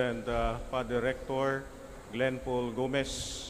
and uh, Father Rector Glenn Paul Gomez.